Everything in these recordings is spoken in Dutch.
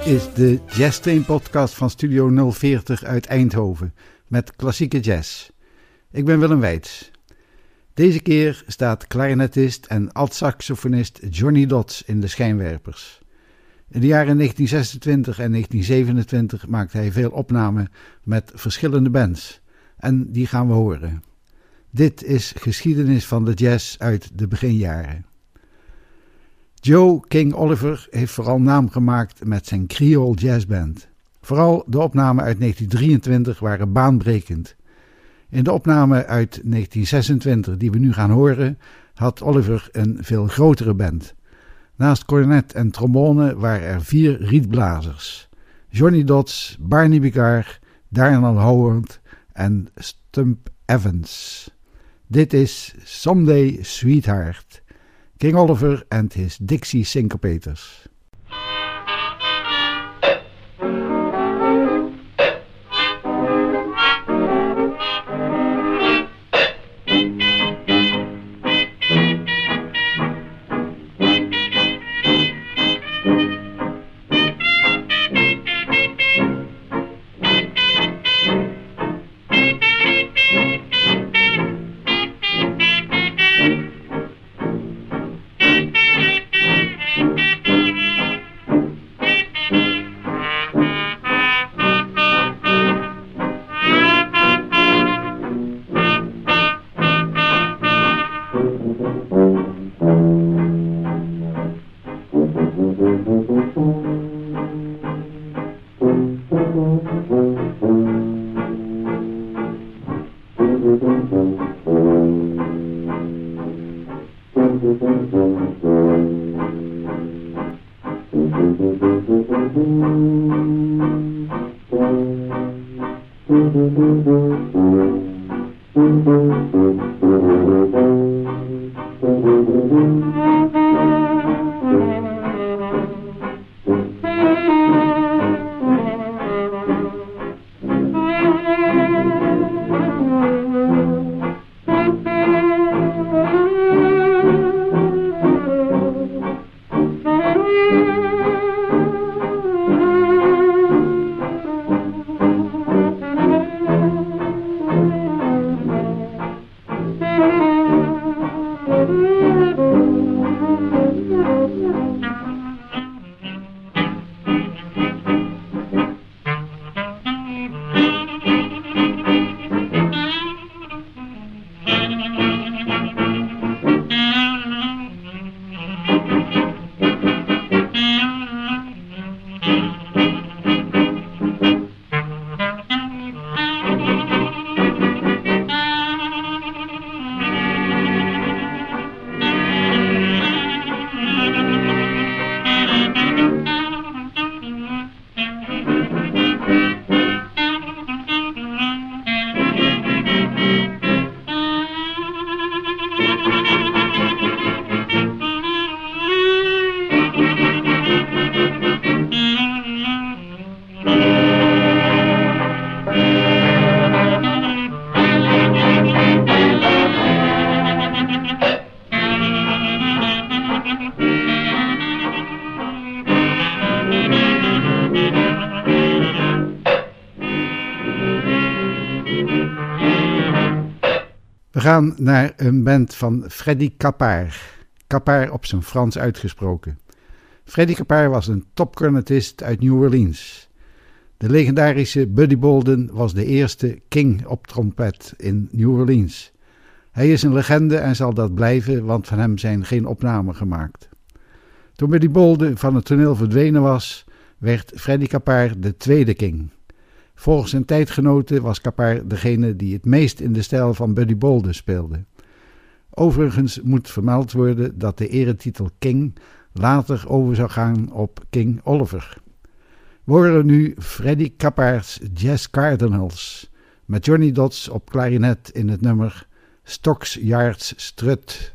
Dit is de Jazz Train podcast van Studio 040 uit Eindhoven met klassieke jazz. Ik ben Willem Weits. Deze keer staat clarinetist en alt-saxofonist Johnny Dodds in de schijnwerpers. In de jaren 1926 en 1927 maakte hij veel opnamen met verschillende bands en die gaan we horen. Dit is geschiedenis van de jazz uit de beginjaren. Joe King Oliver heeft vooral naam gemaakt met zijn Creole Jazz Band. Vooral de opnamen uit 1923 waren baanbrekend. In de opname uit 1926 die we nu gaan horen, had Oliver een veel grotere band. Naast cornet en trombone waren er vier rietblazers. Johnny Dodds, Barney Bigard, Darnell Howard en Stump Evans. Dit is Someday Sweetheart. King Oliver and his Dixie Syncopators. Gaan naar een band van Freddy Capar. Capar op zijn Frans uitgesproken. Freddy Capar was een topcornetist uit New Orleans. De legendarische Buddy Bolden was de eerste king op trompet in New Orleans. Hij is een legende en zal dat blijven, want van hem zijn geen opnamen gemaakt. Toen Buddy Bolden van het toneel verdwenen was, werd Freddy Capar de tweede king. Volgens zijn tijdgenoten was Kapar degene die het meest in de stijl van Buddy Bolden speelde. Overigens moet vermeld worden dat de eretitel King later over zou gaan op King Oliver. We horen nu Freddy Kappaar's Jazz Cardinals met Johnny Dodds op klarinet in het nummer Stocks Yards Strut.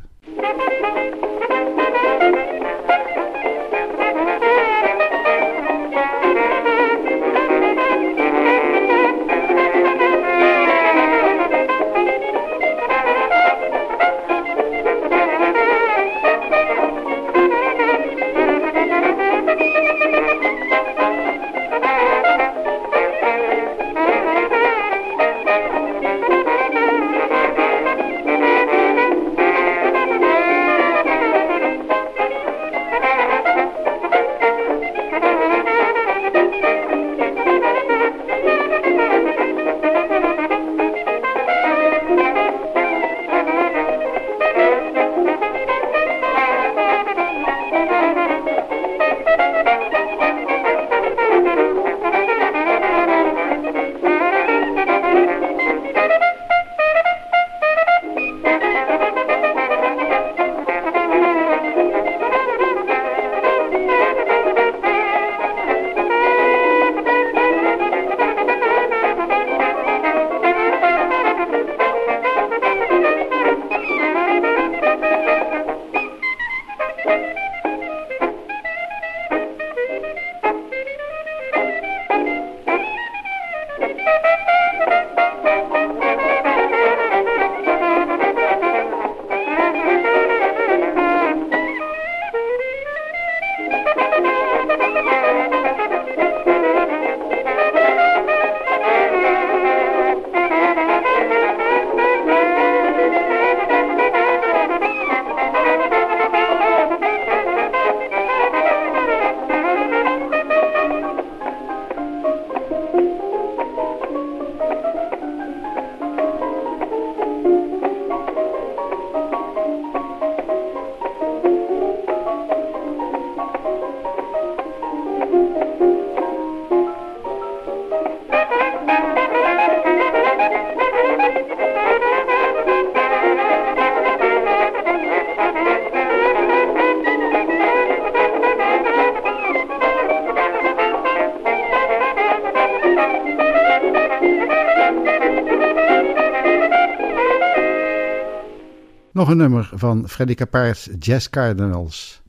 Nog een nummer van Freddy Capaart's Jazz Cardinals,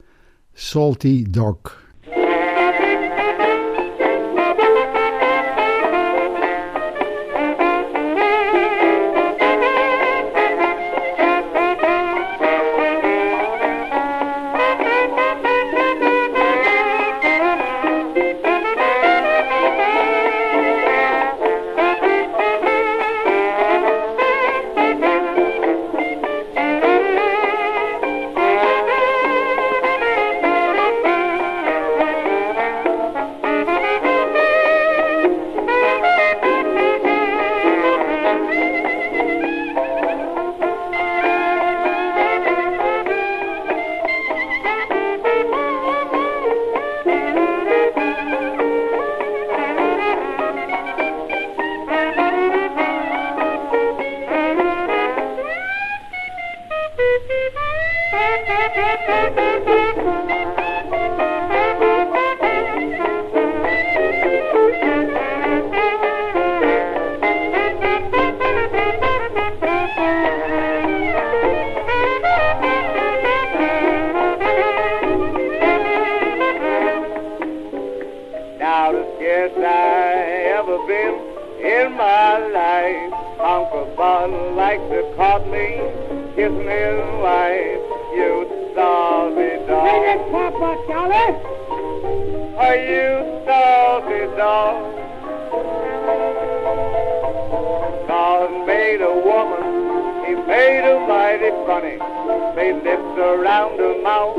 Salty Dog. like that caught me kissing his wife. You salty dog. Sing it, Papa, Charlie. Are you salty dog? God made a woman. He made her mighty funny. They lips around her mouth,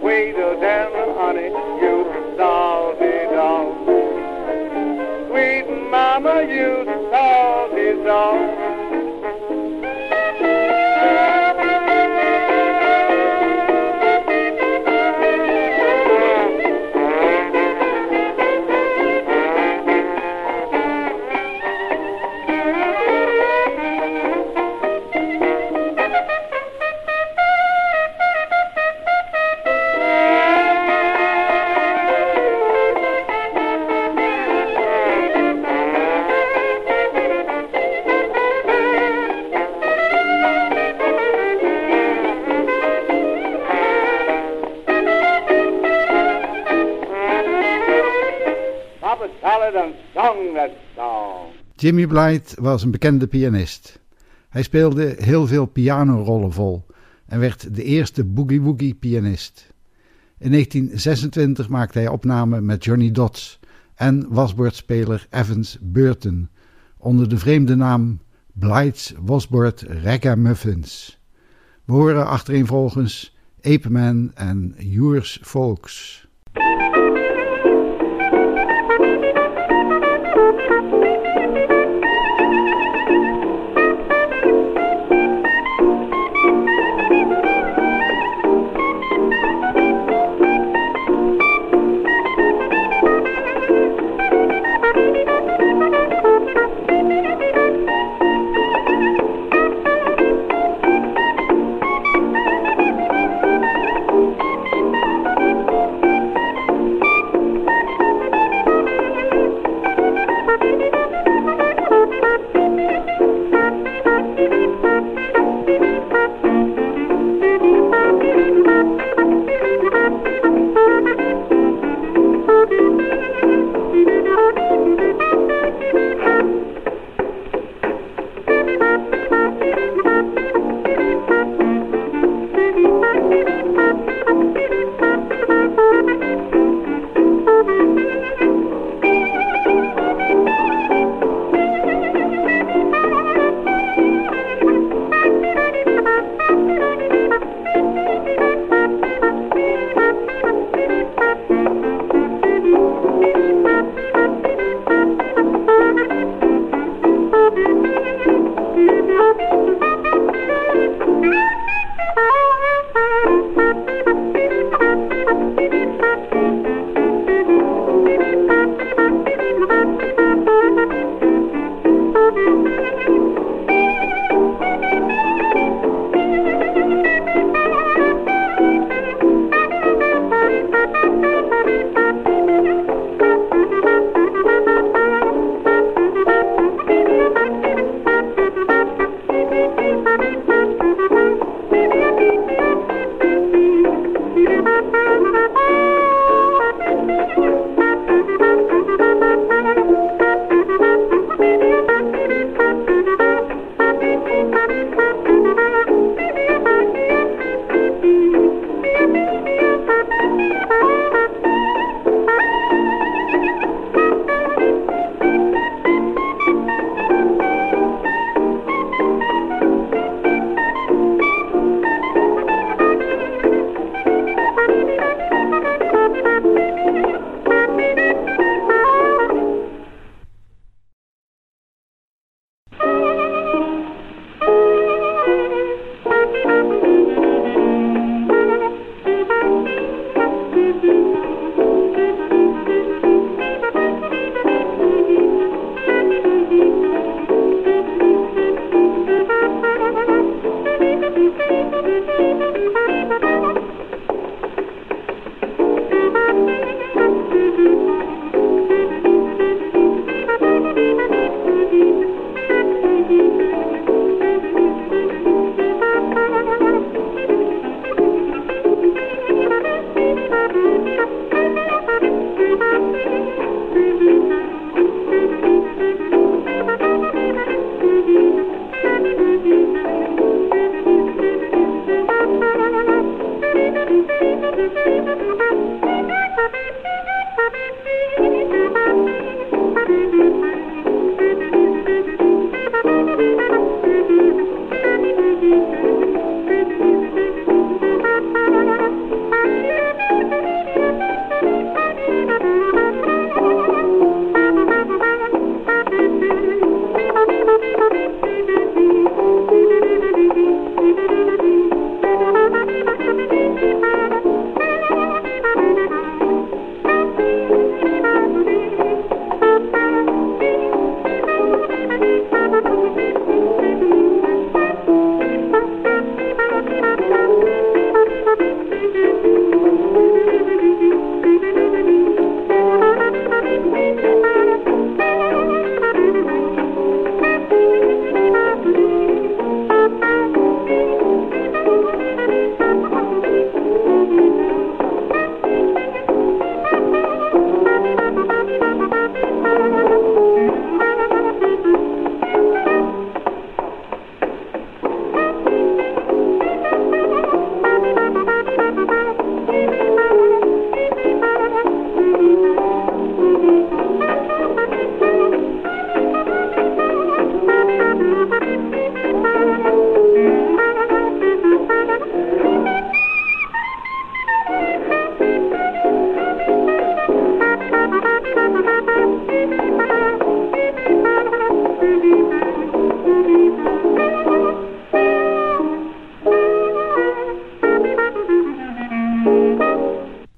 sweeter than honey. You salty dog. Sweet mama, you salty dog. Jimmy Blight was een bekende pianist. Hij speelde heel veel pianorollen vol en werd de eerste boogie-woogie pianist. In 1926 maakte hij opname met Johnny Dodds en wasbordspeler Evans Burton onder de vreemde naam Blight's Wasbord Ragamuffins. We horen achtereenvolgens Ape Man en Yours Folks.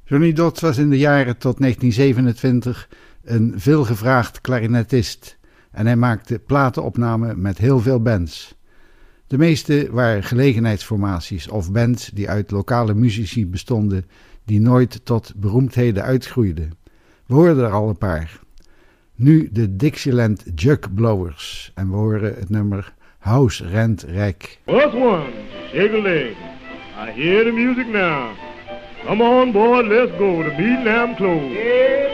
Johnny Dodds was in de jaren tot 1927 een veelgevraagd klarinetist en hij maakte platenopnamen met heel veel bands. De meeste waren gelegenheidsformaties of bands die uit lokale muzici bestonden die nooit tot beroemdheden uitgroeiden. We hoorden er al een paar. Nu de Dixieland Jug Blowers en we horen het nummer House Rent Rek. First one, shake a. I hear the music now. Come on, boy, let's go. The meeting now closed. De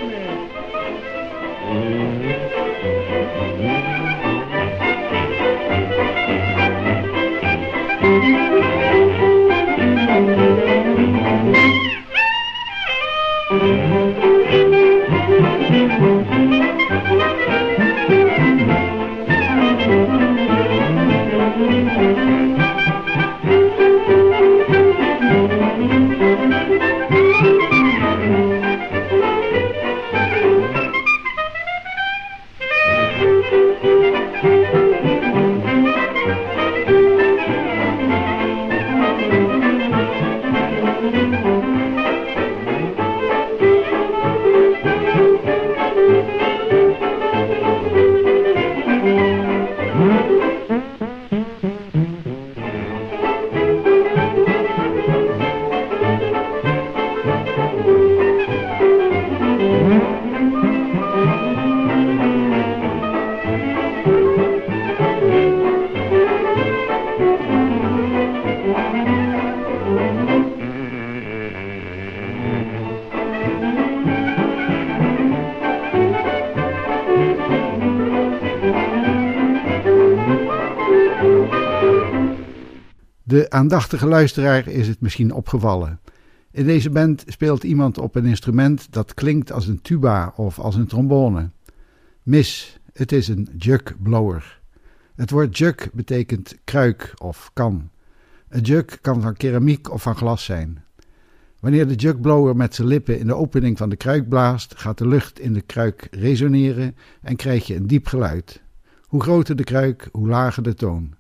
aandachtige luisteraar is het misschien opgevallen. In deze band speelt iemand op een instrument dat klinkt als een tuba of als een trombone. Mis, het is een jug blower. Het woord jug betekent kruik of kan. Een jug kan van keramiek of van glas zijn. Wanneer de jugblower met zijn lippen in de opening van de kruik blaast, gaat de lucht in de kruik resoneren en krijg je een diep geluid. Hoe groter de kruik, hoe lager de toon.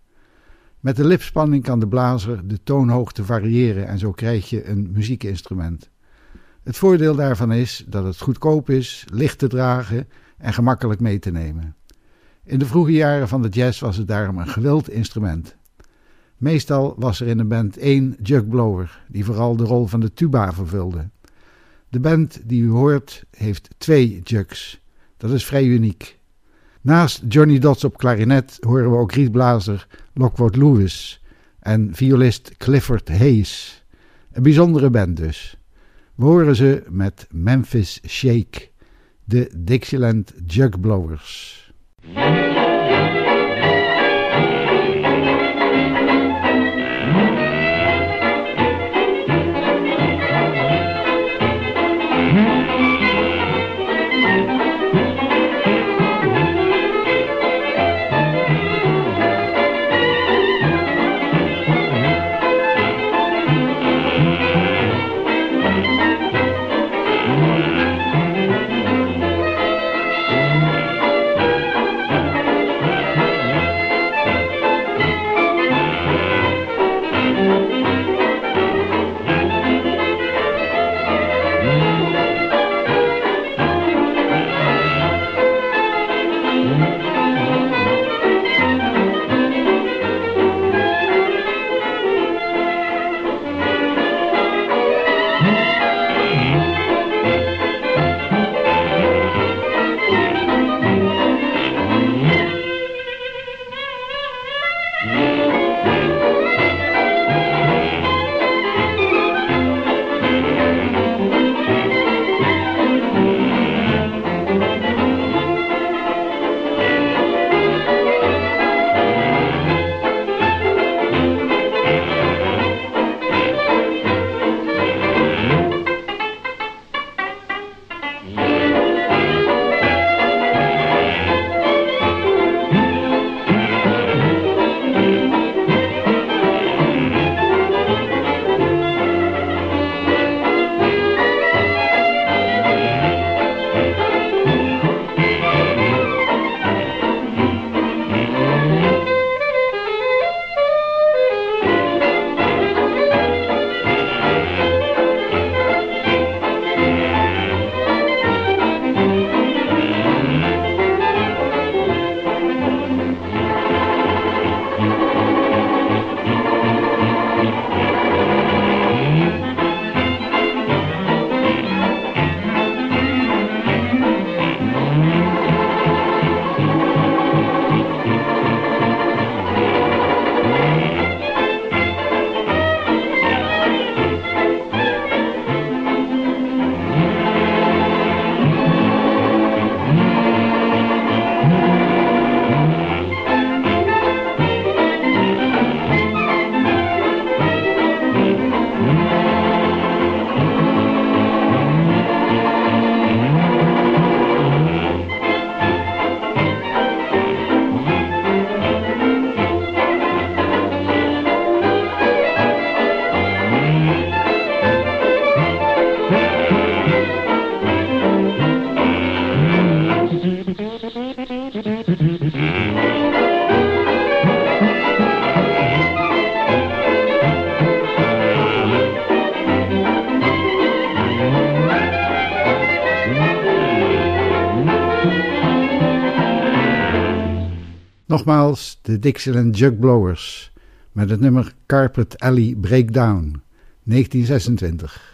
Met de lipspanning kan de blazer de toonhoogte variëren en zo krijg je een muziekinstrument. Het voordeel daarvan is dat het goedkoop is, licht te dragen en gemakkelijk mee te nemen. In de vroege jaren van de jazz was het daarom een gewild instrument. Meestal was er in een band één jugblower, die vooral de rol van de tuba vervulde. De band die u hoort heeft twee jugs. Dat is vrij uniek. Naast Johnny Dodds op klarinet horen we ook rietblazer Lockwood Lewis en violist Clifford Hayes. Een bijzondere band dus. We horen ze met Memphis Shake, de Dixieland Jugblowers. Nogmaals de Dixieland Jug Blowers met het nummer Carpet Alley Breakdown 1926.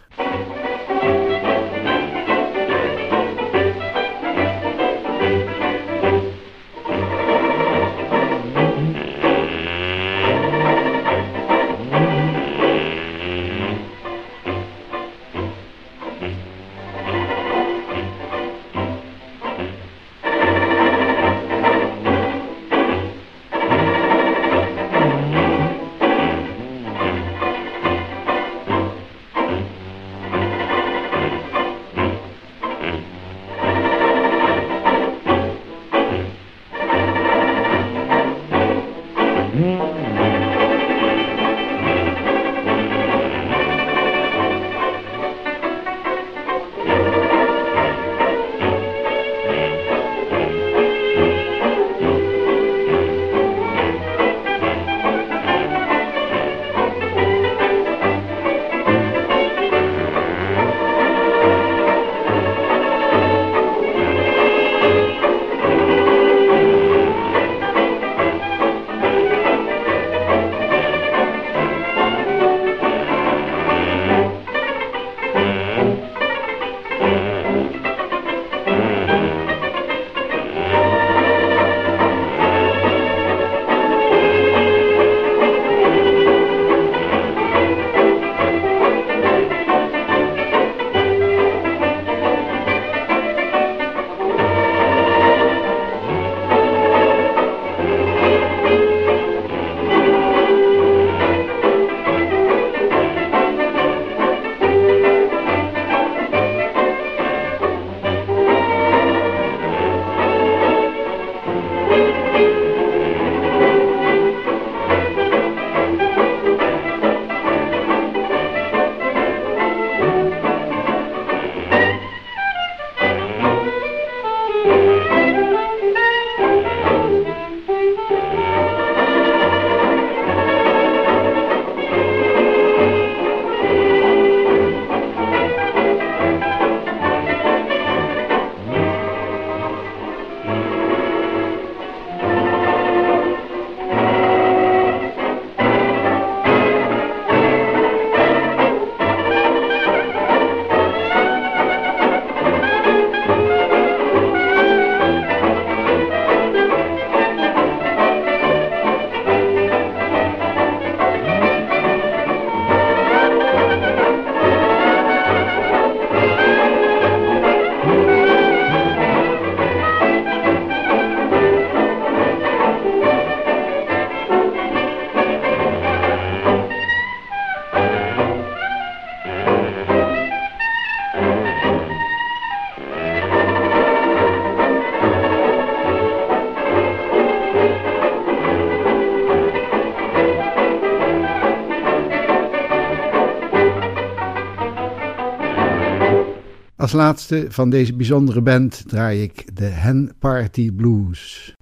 Als laatste van deze bijzondere band draai ik de Hen Party Blues.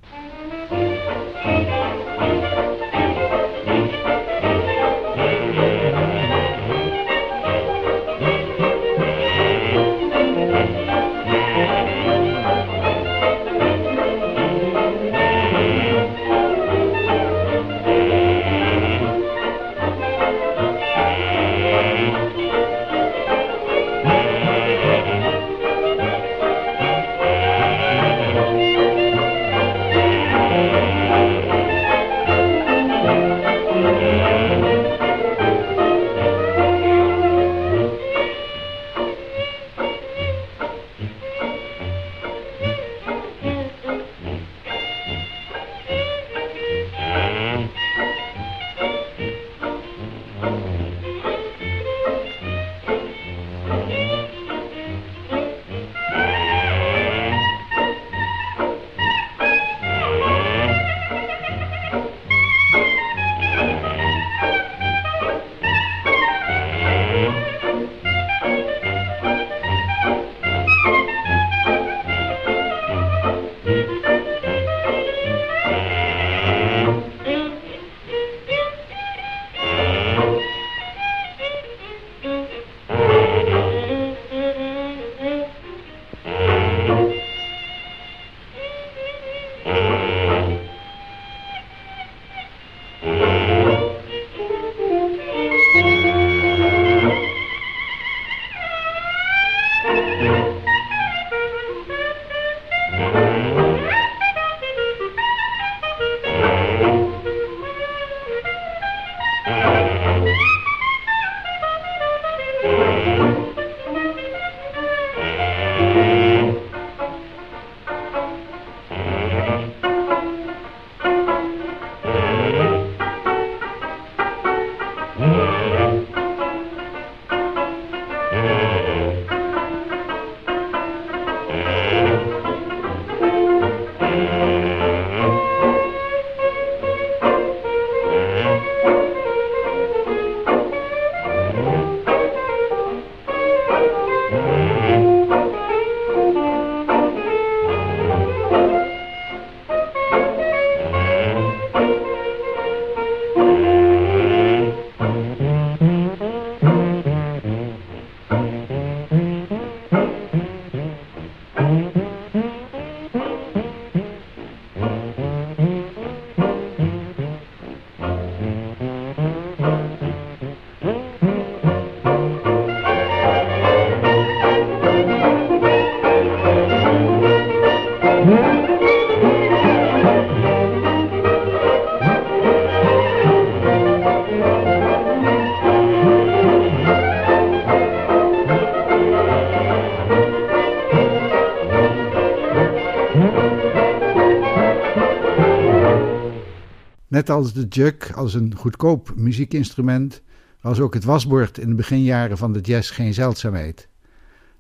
Net als de jug als een goedkoop muziekinstrument was ook het wasbord in de beginjaren van de jazz geen zeldzaamheid.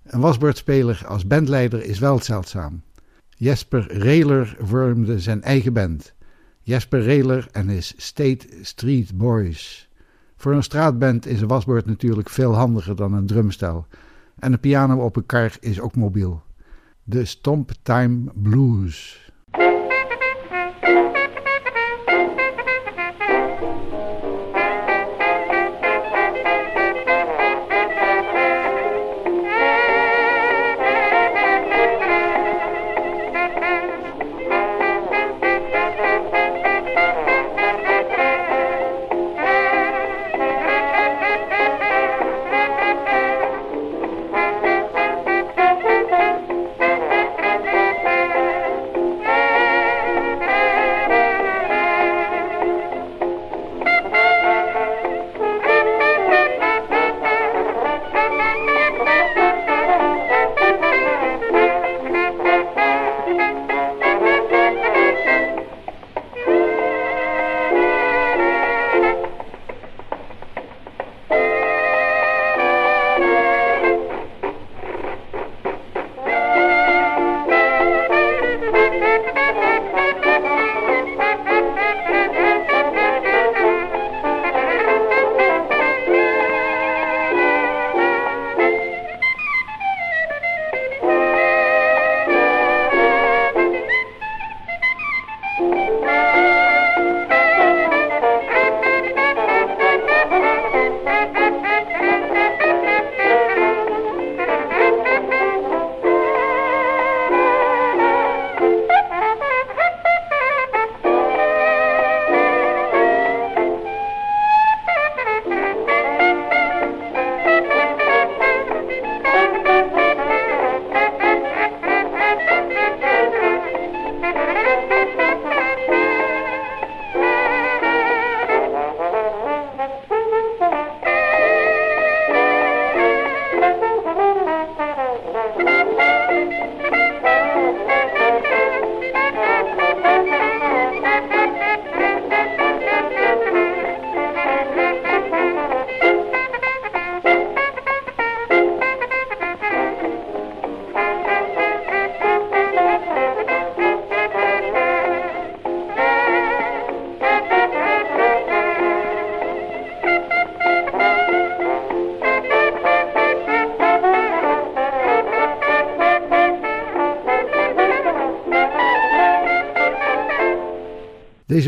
Een wasbordspeler als bandleider is wel zeldzaam. Jesper Rehler vormde zijn eigen band. Jesper Rehler en his State Street Boys. Voor een straatband is een wasbord natuurlijk veel handiger dan een drumstel. En een piano op een kar is ook mobiel. De Stomp Time Blues.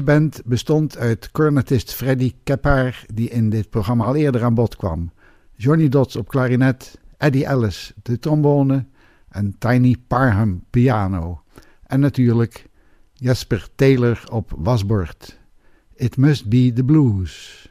Band bestond uit cornetist Freddy Keppar, die in dit programma al eerder aan bod kwam. Johnny Dodds op klarinet, Eddie Ellis de trombone en Tiny Parham piano. En natuurlijk Jasper Taylor op wasbord. It must be the blues.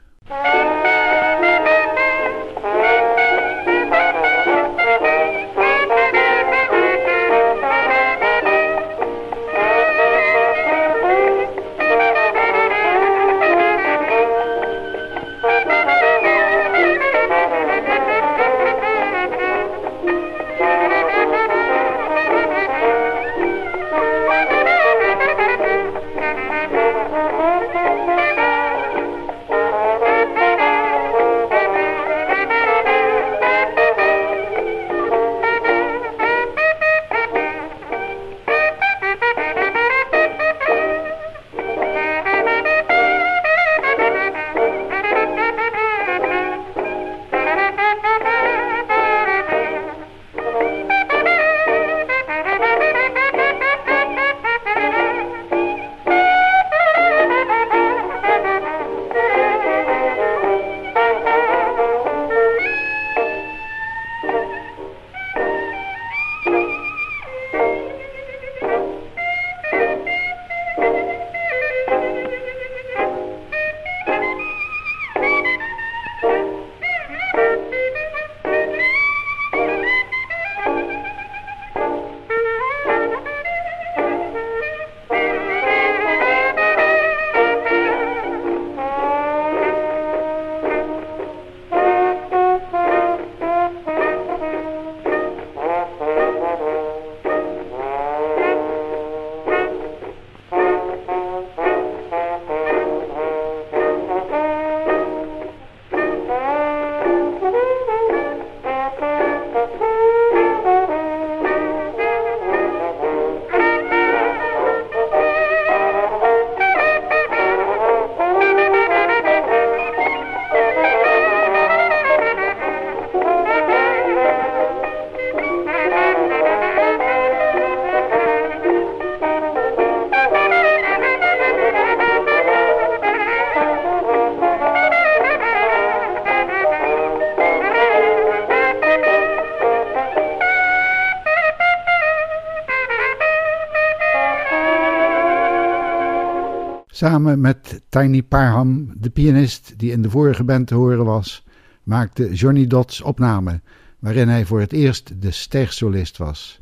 Samen met Tiny Parham, de pianist die in de vorige band te horen was, maakte Johnny Dots opname, waarin hij voor het eerst de stersolist was.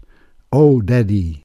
Oh Daddy.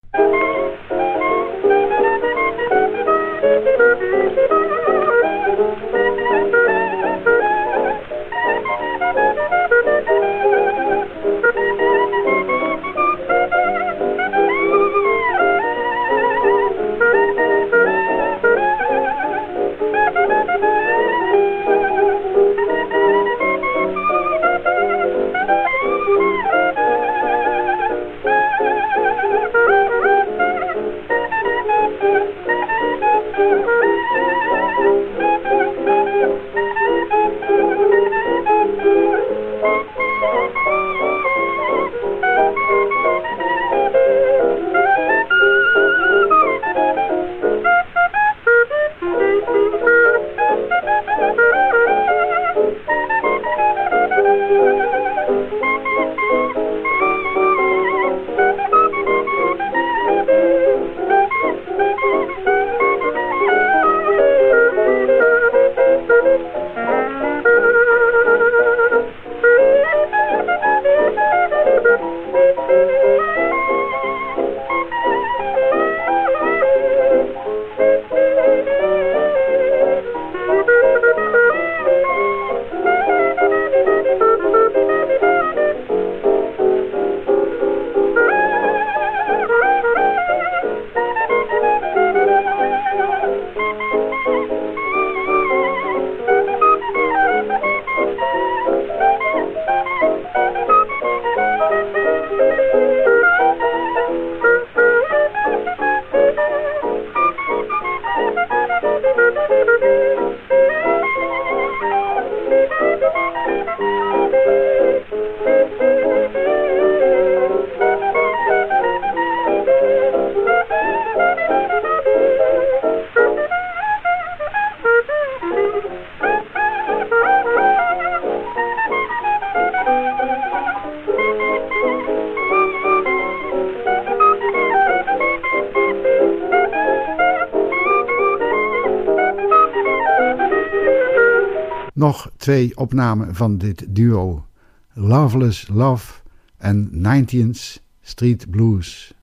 Twee opnamen van dit duo: Loveless Love en 19th Street Blues.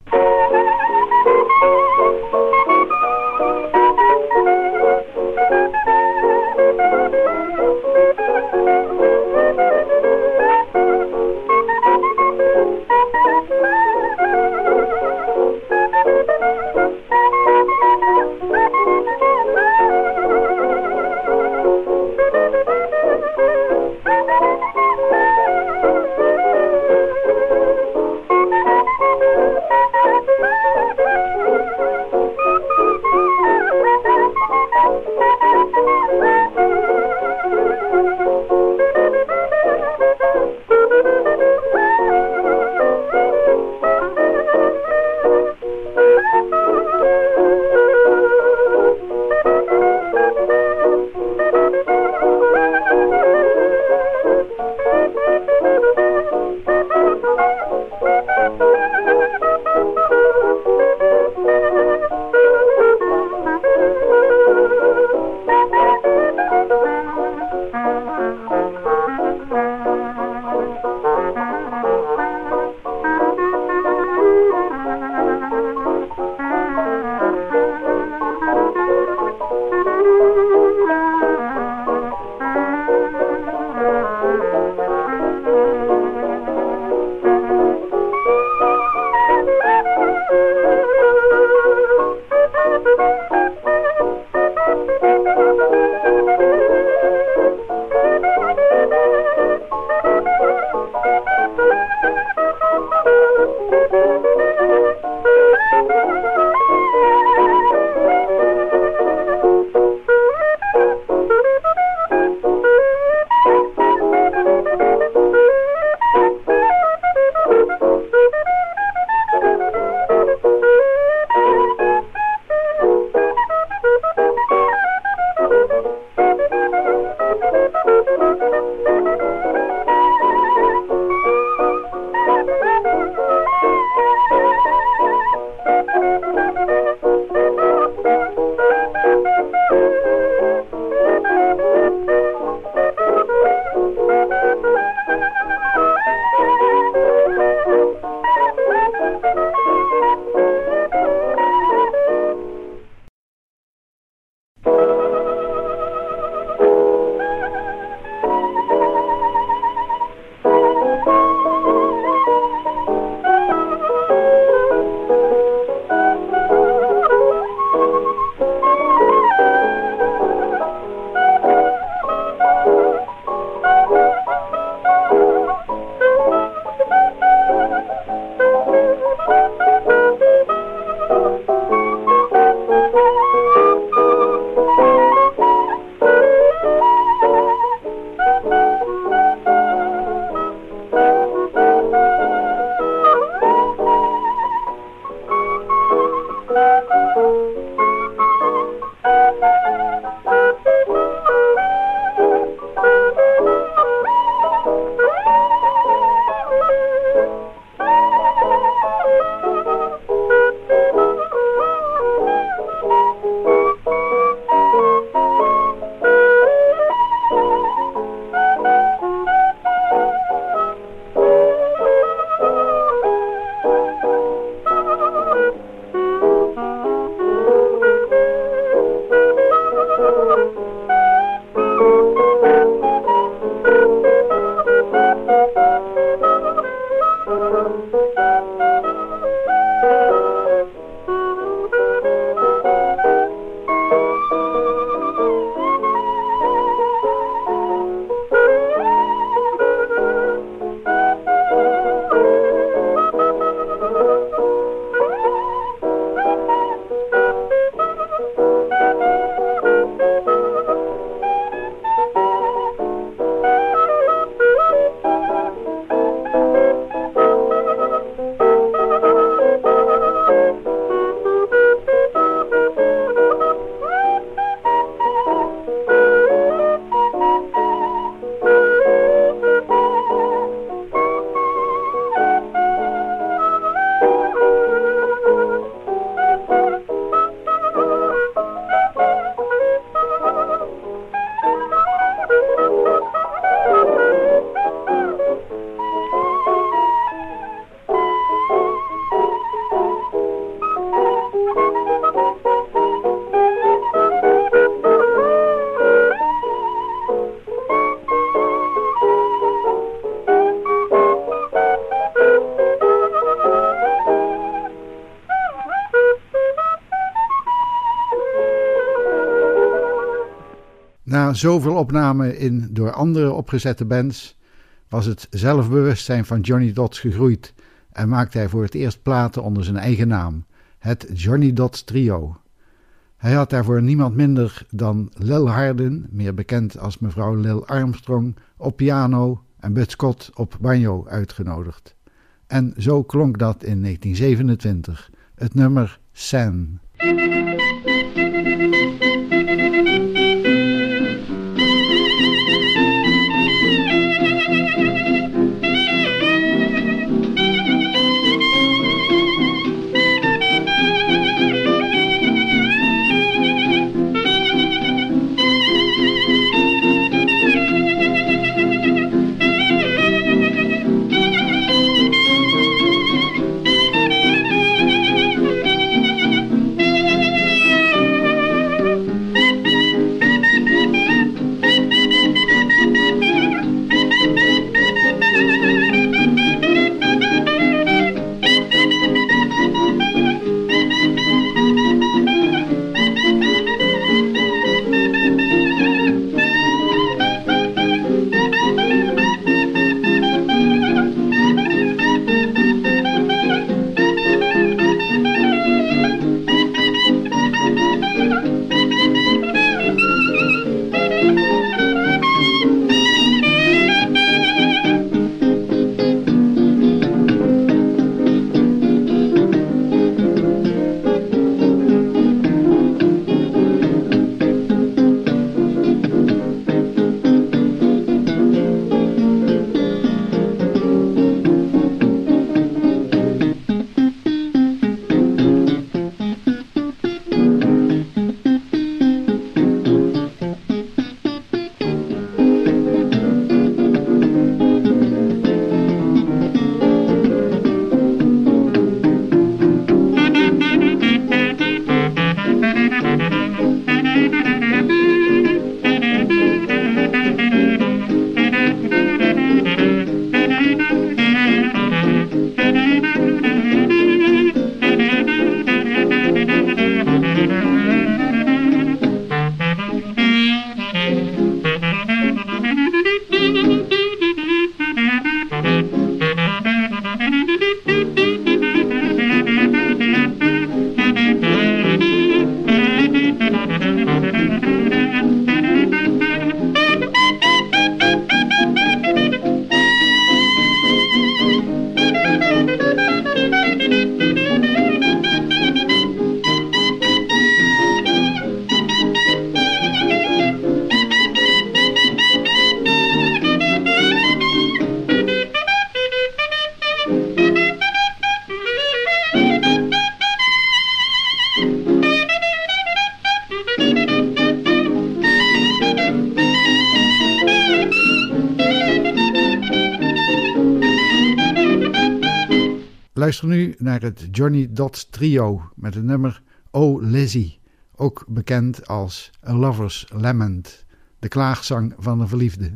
Zoveel opnamen in door anderen opgezette bands was het zelfbewustzijn van Johnny Dots gegroeid en maakte hij voor het eerst platen onder zijn eigen naam, het Johnny Dots Trio. Hij had daarvoor niemand minder dan Lil Harden, meer bekend als mevrouw Lil Armstrong, op piano en Bud Scott op banjo uitgenodigd. En zo klonk dat in 1927, het nummer San. Naar het Johnny Dots trio met het nummer Oh Lizzie, ook bekend als A Lover's Lament, de klaagzang van een verliefde.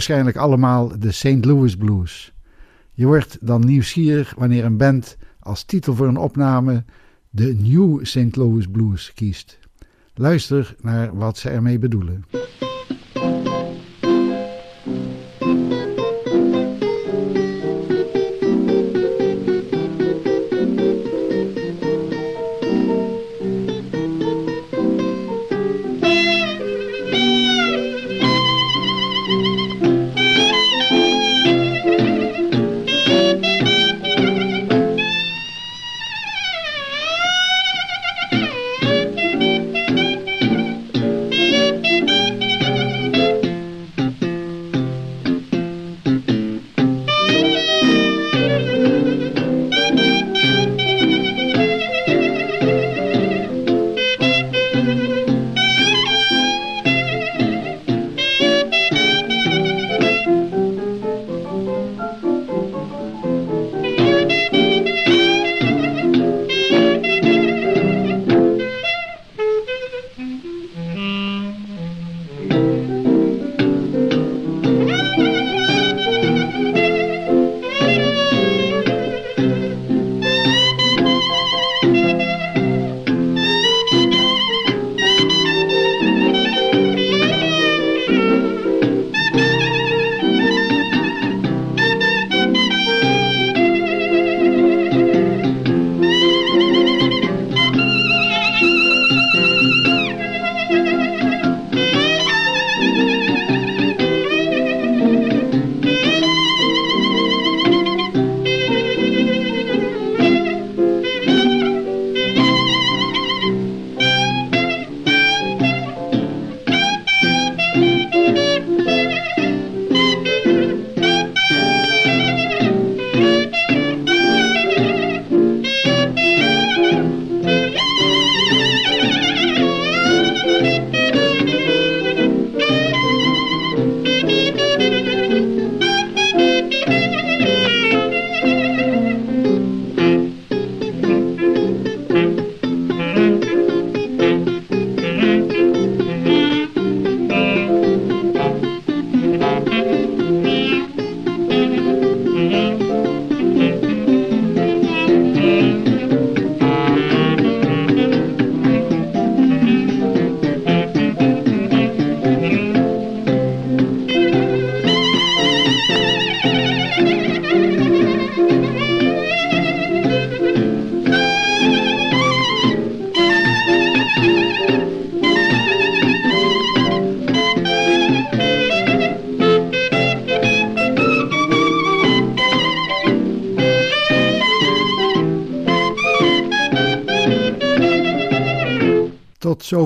Waarschijnlijk allemaal de St. Louis Blues. Je wordt dan nieuwsgierig wanneer een band als titel voor een opname de New St. Louis Blues kiest. Luister naar wat ze ermee bedoelen.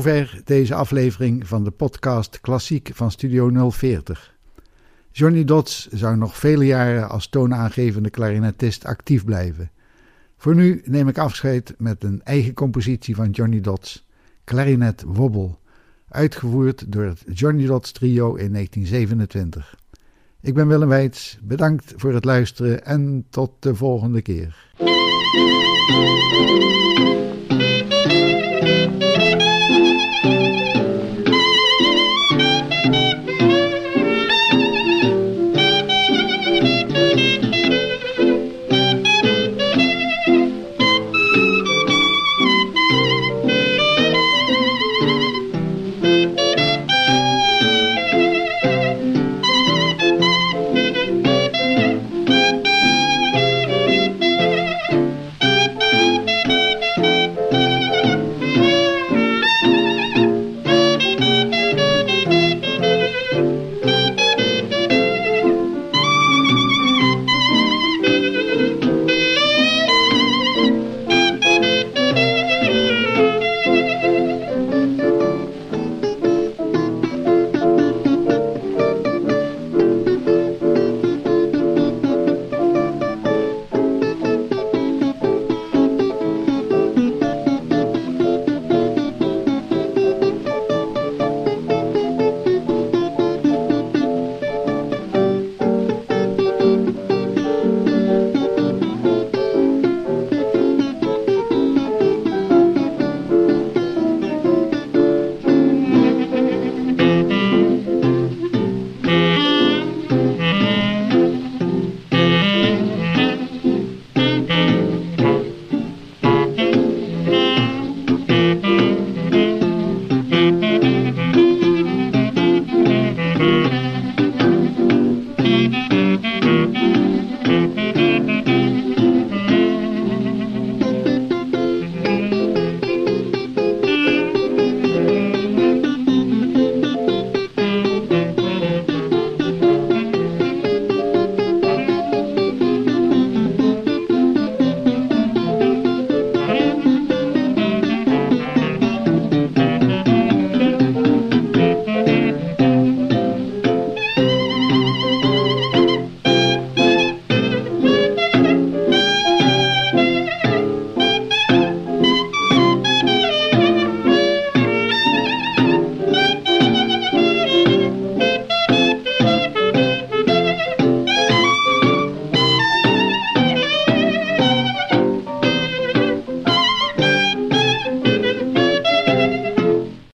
Zover deze aflevering van de podcast Klassiek van Studio 040. Johnny Dodds zou nog vele jaren als toonaangevende klarinetist actief blijven. Voor nu neem ik afscheid met een eigen compositie van Johnny Dodds, Clarinet Wobble, uitgevoerd door het Johnny Dodds Trio in 1927. Ik ben Willem Weits, bedankt voor het luisteren en tot de volgende keer.